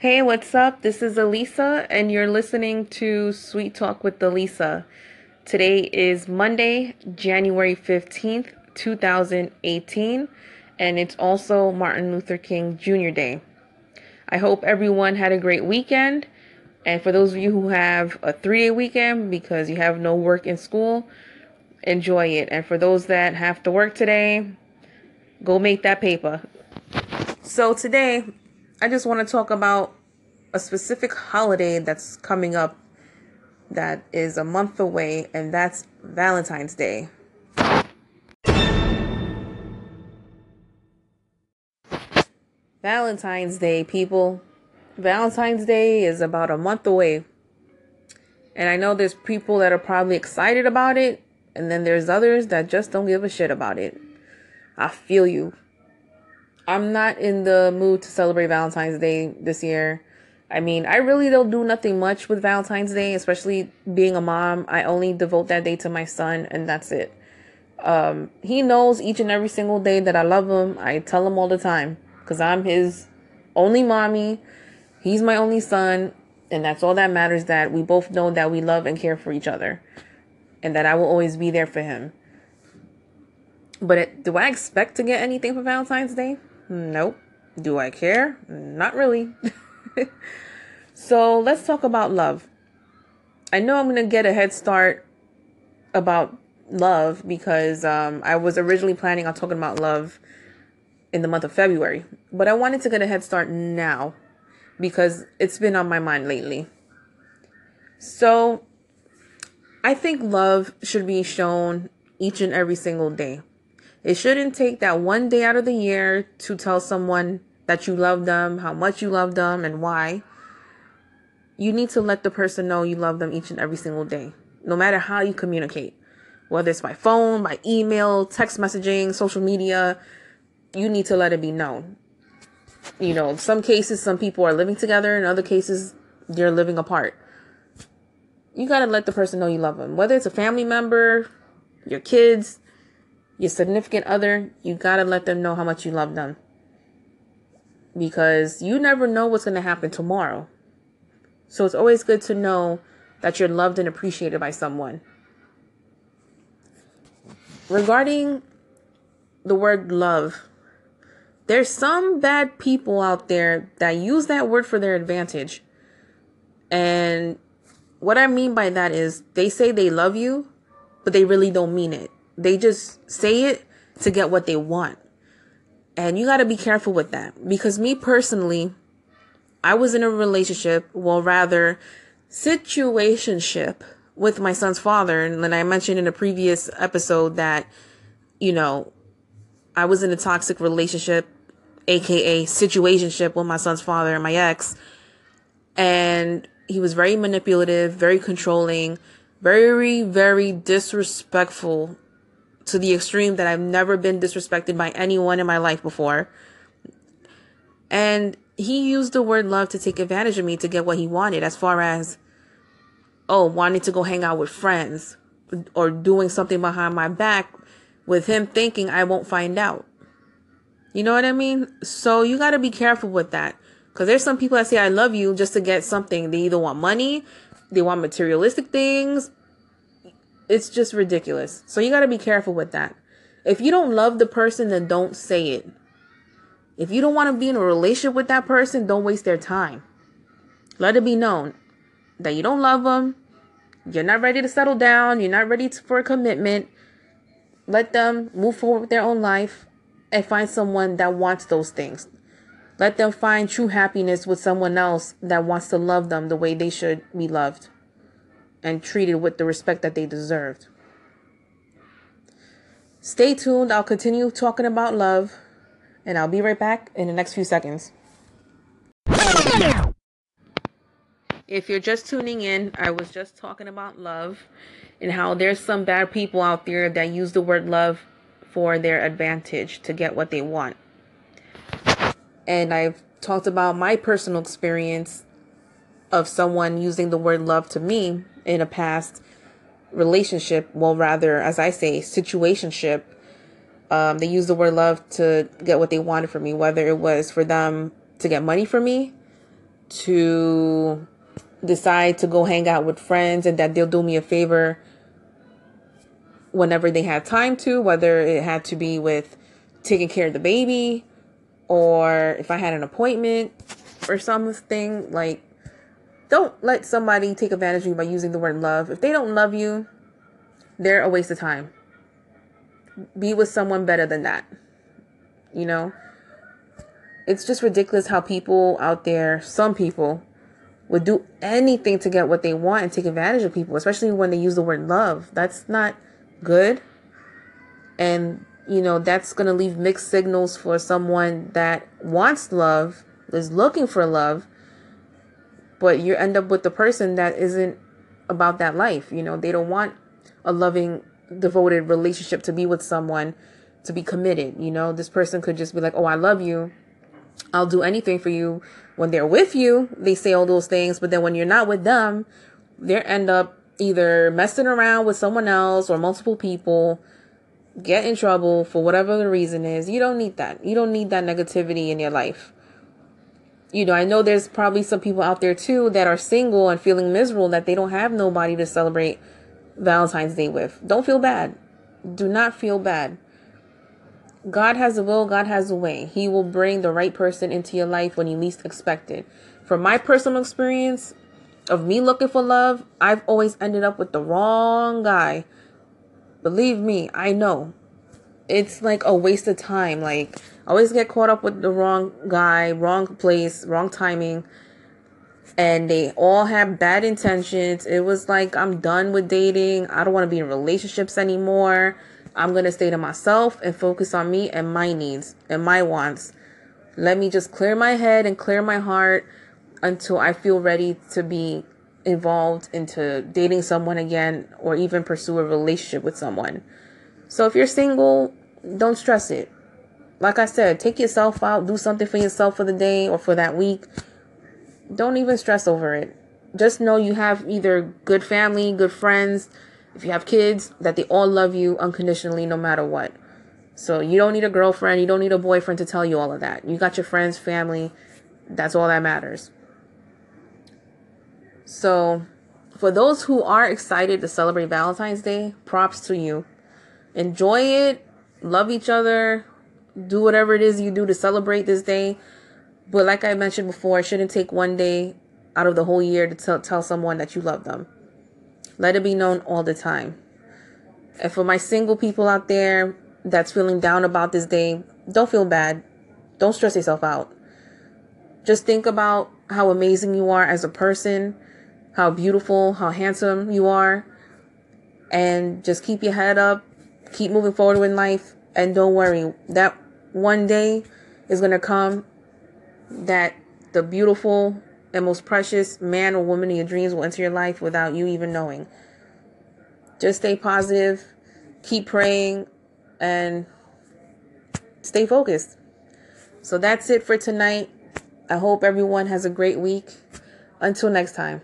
Hey, what's up? This is Elisa, and you're listening to Sweet Talk with Elisa. Today is Monday, January 15th, 2018, and it's also Martin Luther King Jr. Day. I hope everyone had a great weekend. And for those of you who have a three day weekend because you have no work in school, enjoy it. And for those that have to work today, go make that paper. So today, I just want to talk about a specific holiday that's coming up that is a month away, and that's Valentine's Day. Valentine's Day, people. Valentine's Day is about a month away. And I know there's people that are probably excited about it, and then there's others that just don't give a shit about it. I feel you. I'm not in the mood to celebrate Valentine's Day this year. I mean, I really don't do nothing much with Valentine's Day, especially being a mom. I only devote that day to my son, and that's it. Um, he knows each and every single day that I love him. I tell him all the time because I'm his only mommy. He's my only son, and that's all that matters. That we both know that we love and care for each other, and that I will always be there for him. But it, do I expect to get anything for Valentine's Day? Nope. Do I care? Not really. so let's talk about love. I know I'm going to get a head start about love because um, I was originally planning on talking about love in the month of February, but I wanted to get a head start now because it's been on my mind lately. So I think love should be shown each and every single day. It shouldn't take that one day out of the year to tell someone that you love them, how much you love them, and why. You need to let the person know you love them each and every single day, no matter how you communicate. Whether it's by phone, by email, text messaging, social media, you need to let it be known. You know, in some cases, some people are living together, in other cases, they're living apart. You gotta let the person know you love them. Whether it's a family member, your kids, your significant other, you gotta let them know how much you love them. Because you never know what's gonna happen tomorrow. So it's always good to know that you're loved and appreciated by someone. Regarding the word love, there's some bad people out there that use that word for their advantage. And what I mean by that is they say they love you, but they really don't mean it. They just say it to get what they want. And you got to be careful with that because me personally, I was in a relationship, well, rather, situationship with my son's father. And then I mentioned in a previous episode that, you know, I was in a toxic relationship, aka situationship with my son's father and my ex. And he was very manipulative, very controlling, very, very disrespectful to the extreme that I've never been disrespected by anyone in my life before. And he used the word love to take advantage of me to get what he wanted, as far as, oh, wanting to go hang out with friends or doing something behind my back with him thinking I won't find out. You know what I mean? So you got to be careful with that. Because there's some people that say, I love you just to get something. They either want money, they want materialistic things, it's just ridiculous. So you got to be careful with that. If you don't love the person, then don't say it. If you don't want to be in a relationship with that person, don't waste their time. Let it be known that you don't love them. You're not ready to settle down. You're not ready to, for a commitment. Let them move forward with their own life and find someone that wants those things. Let them find true happiness with someone else that wants to love them the way they should be loved and treated with the respect that they deserved. Stay tuned. I'll continue talking about love, and I'll be right back in the next few seconds. If you're just tuning in, I was just talking about love and how there's some bad people out there that use the word love for their advantage to get what they want. And I've talked about my personal experience of someone using the word love to me in a past relationship, well, rather, as I say, situationship. Um, they used the word love to get what they wanted from me, whether it was for them to get money from me, to decide to go hang out with friends and that they'll do me a favor whenever they had time to, whether it had to be with taking care of the baby or if I had an appointment or something. Like, don't let somebody take advantage of you by using the word love. If they don't love you, they're a waste of time. Be with someone better than that. You know? It's just ridiculous how people out there, some people, would do anything to get what they want and take advantage of people, especially when they use the word love. That's not good. And, you know, that's going to leave mixed signals for someone that wants love, is looking for love, but you end up with the person that isn't about that life. You know, they don't want a loving, devoted relationship to be with someone, to be committed. You know, this person could just be like, oh, I love you. I'll do anything for you. When they're with you, they say all those things, but then when you're not with them, they end up either messing around with someone else or multiple people, get in trouble for whatever the reason is. You don't need that. You don't need that negativity in your life. You know, I know there's probably some people out there too that are single and feeling miserable that they don't have nobody to celebrate Valentine's Day with. Don't feel bad. Do not feel bad. God has a will, God has a way. He will bring the right person into your life when you least expect it. From my personal experience, of me looking for love, I've always ended up with the wrong guy. Believe me, I know. It's like a waste of time. Like, I always get caught up with the wrong guy, wrong place, wrong timing. And they all have bad intentions. It was like, I'm done with dating. I don't want to be in relationships anymore. I'm going to stay to myself and focus on me and my needs and my wants. Let me just clear my head and clear my heart until I feel ready to be involved into dating someone again or even pursue a relationship with someone. So if you're single, don't stress it. Like I said, take yourself out, do something for yourself for the day or for that week. Don't even stress over it. Just know you have either good family, good friends, if you have kids, that they all love you unconditionally no matter what. So you don't need a girlfriend, you don't need a boyfriend to tell you all of that. You got your friends, family. That's all that matters. So, for those who are excited to celebrate Valentine's Day, props to you. Enjoy it, love each other, do whatever it is you do to celebrate this day. But like I mentioned before, it shouldn't take one day out of the whole year to tell, tell someone that you love them. Let it be known all the time. And for my single people out there that's feeling down about this day, don't feel bad. Don't stress yourself out. Just think about how amazing you are as a person how beautiful, how handsome you are, and just keep your head up, keep moving forward in life, and don't worry. That one day is going to come that the beautiful and most precious man or woman in your dreams will enter your life without you even knowing. Just stay positive, keep praying, and stay focused. So that's it for tonight. I hope everyone has a great week. Until next time.